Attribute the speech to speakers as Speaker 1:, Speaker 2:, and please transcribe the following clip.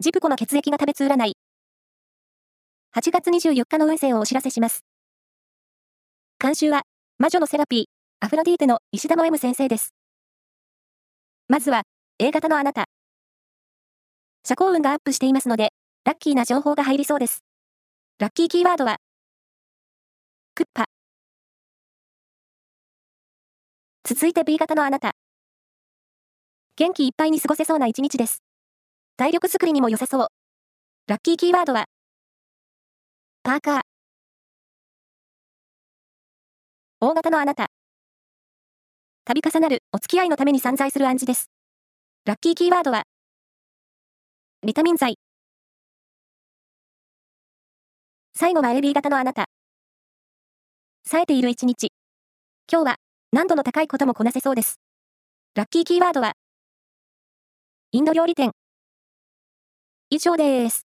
Speaker 1: ジプコの血液が食べつ占い。8月24日の運勢をお知らせします。監修は、魔女のセラピー、アフロディーテの石田の M 先生です。まずは、A 型のあなた。社交運がアップしていますので、ラッキーな情報が入りそうです。ラッキーキーワードは、クッパ。続いて B 型のあなた。元気いっぱいに過ごせそうな一日です。体力作りにも良さそう。ラッキーキーワードは、パーカー。大型のあなた。度重なるお付き合いのために散財する暗示です。ラッキーキーワードは、ビタミン剤。最後は AB 型のあなた。冴えている一日。今日は難度の高いこともこなせそうです。ラッキーキーワードは、インド料理店。以上です。